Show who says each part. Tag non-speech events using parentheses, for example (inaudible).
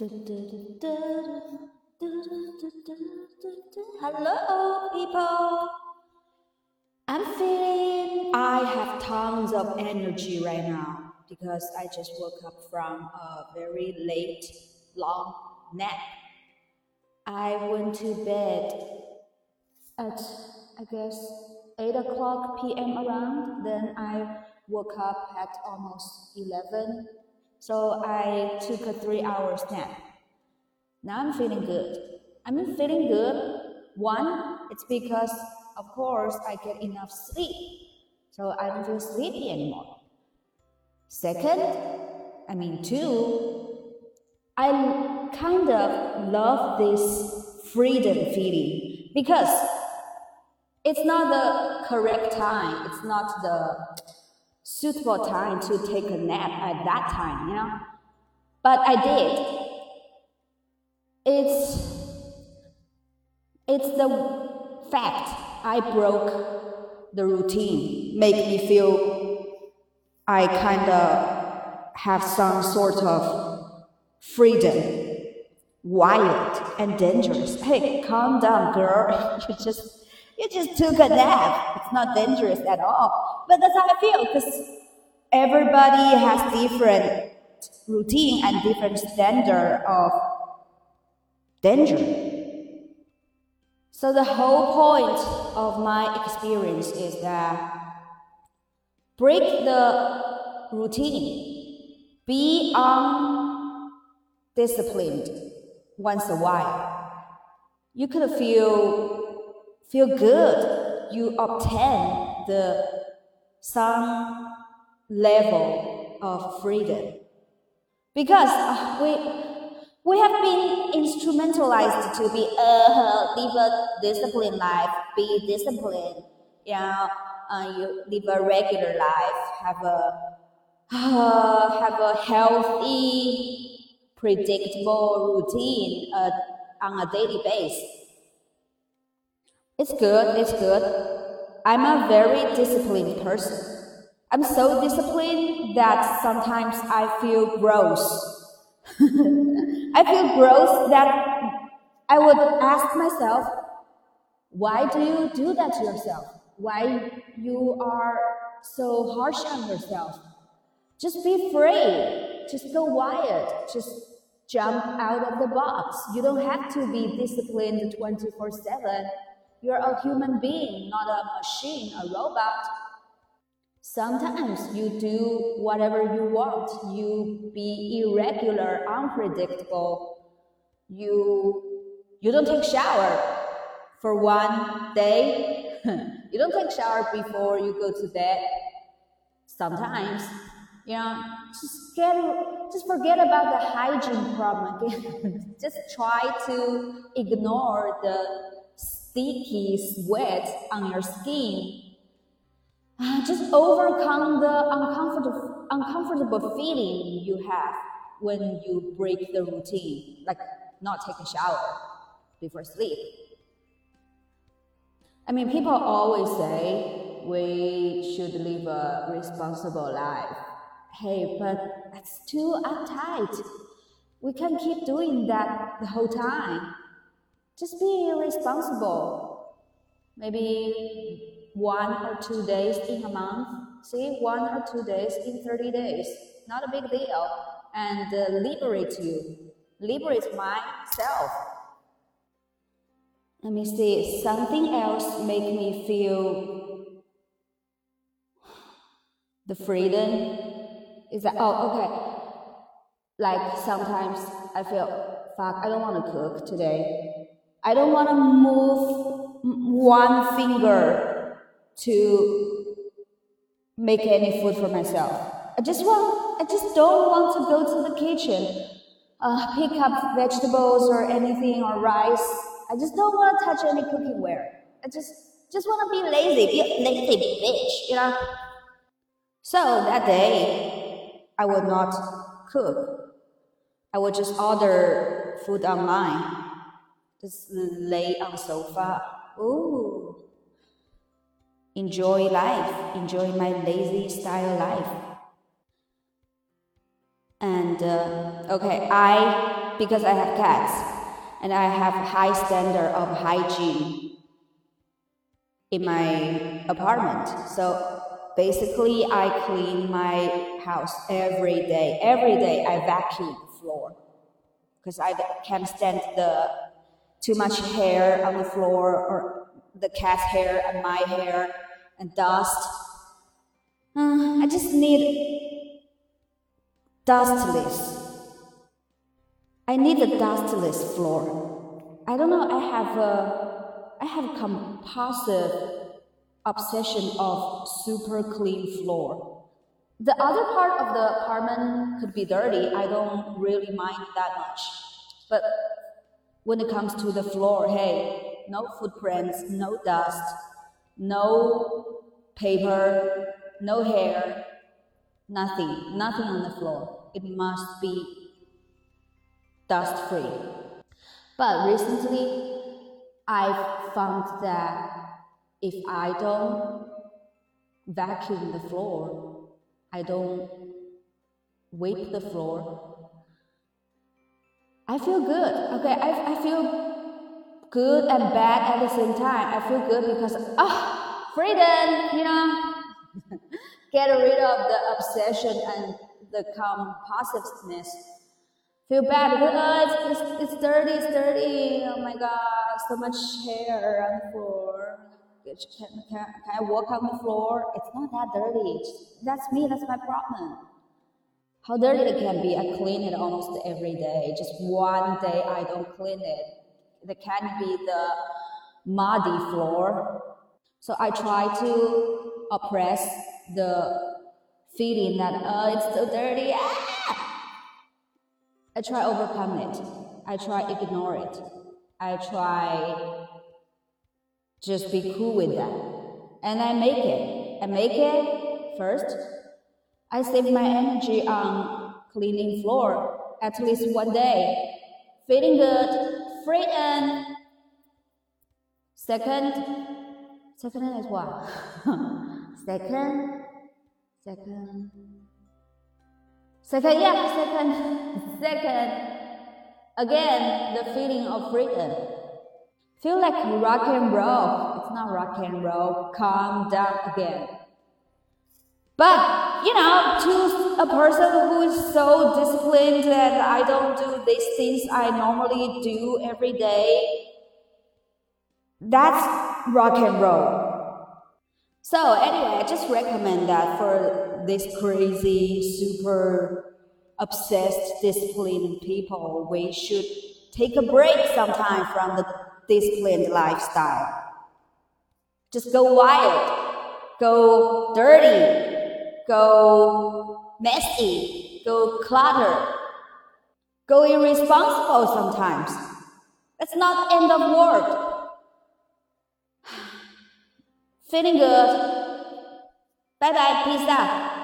Speaker 1: Hello, people. I'm feeling I have tons of energy right now because I just woke up from a very late, long nap. I went to bed at, I guess, 8 o'clock p.m. around. Then I woke up at almost 11 so I took a three hours nap. Now I'm feeling good. I'm feeling good. One, it's because, of course, I get enough sleep. So I don't feel sleepy anymore. Second, I mean, two, I kind of love this freedom feeling because it's not the correct time. It's not the suitable time to take a nap at that time, you know. But I did. It's it's the fact I broke the routine make me feel I kind of have some sort of freedom, wild and dangerous. Hey, calm down, girl. (laughs) you just you just took a nap. It's not dangerous at all. But that's how I feel because everybody has different routine and different standard of danger. So the whole point of my experience is that break the routine, be undisciplined once a while. You could feel feel good, you obtain the some level of freedom. Because uh, we we have been instrumentalized to be uh, live a disciplined life, be disciplined, you know, uh, you live a regular life, have a uh, have a healthy, predictable routine uh, on a daily basis. It's good, it's good. I'm a very disciplined person. I'm so disciplined that sometimes I feel gross. (laughs) I feel gross that I would ask myself, why do you do that to yourself? Why you are so harsh on yourself? Just be free. Just go wild. Just jump out of the box. You don't have to be disciplined 24 7 you're a human being, not a machine, a robot. Sometimes you do whatever you want. You be irregular, unpredictable. You you don't take shower for one day. (laughs) you don't take shower before you go to bed. Sometimes, you know, just get just forget about the hygiene problem again. (laughs) just try to ignore the sticky sweat on your skin. Uh, just overcome the uncomfortable, uncomfortable feeling you have when you break the routine, like not take a shower before sleep. I mean, people always say we should live a responsible life. Hey, but that's too uptight. We can't keep doing that the whole time. Just be responsible. Maybe one or two days in a month. See, one or two days in 30 days. Not a big deal. And uh, liberate you. Liberate myself. Let me see. Something else make me feel the freedom is that oh okay like sometimes i feel fuck i don't want to cook today I don't want to move one finger to make any food for myself. I just want, I just don't want to go to the kitchen, uh, pick up vegetables or anything or rice. I just don't want to touch any cookingware. I just, just want to be lazy, be a lazy bitch, you know. So that day, I would not cook. I would just order food online just lay on sofa. Ooh. Enjoy life. Enjoy my lazy style life. And uh, okay, I because I have cats and I have high standard of hygiene in my apartment. So basically I clean my house every day. Every day I vacuum the floor because I can't stand the too much hair on the floor or the cat's hair and my hair and dust. Uh, I just need dustless. I need a dustless floor. I don't know. I have a I have a compulsive obsession of super clean floor. The other part of the apartment could be dirty. I don't really mind that much. But when it comes to the floor, hey, no footprints, no dust, no paper, no hair, nothing, nothing on the floor. It must be dust free. But recently, I've found that if I don't vacuum the floor, I don't wipe the floor, I feel good. Okay, I, I feel good and bad at the same time. I feel good because, oh, freedom, you know, (laughs) get rid of the obsession and the compulsiveness. Feel bad because, oh, it's, it's, it's dirty, it's dirty. Oh my God, so much hair on the floor. Can, can, can I walk on the floor? It's not that dirty. That's me, that's my problem. How dirty it can be, I clean it almost every day. Just one day I don't clean it. It can be the muddy floor. So I try to oppress the feeling that, oh, it's so dirty. Ah! I try overcome it. I try ignore it. I try just be cool with that. And I make it. I make it first. I save my energy on cleaning floor at least one day. Feeling good, freedom. Second, second is what? (laughs) second, second, second, yeah, second, (laughs) second. Again, the feeling of freedom. Feel like rock and roll. It's not rock and roll. Calm down again. But, you know, to a person who is so disciplined that I don't do these things I normally do every day, that's rock and roll. So, anyway, I just recommend that for this crazy, super obsessed, disciplined people, we should take a break sometime from the disciplined lifestyle. Just go wild, go dirty, go messy, go clutter, go irresponsible sometimes. That's not the end of world. (sighs) Feeling good. Bye bye, peace out.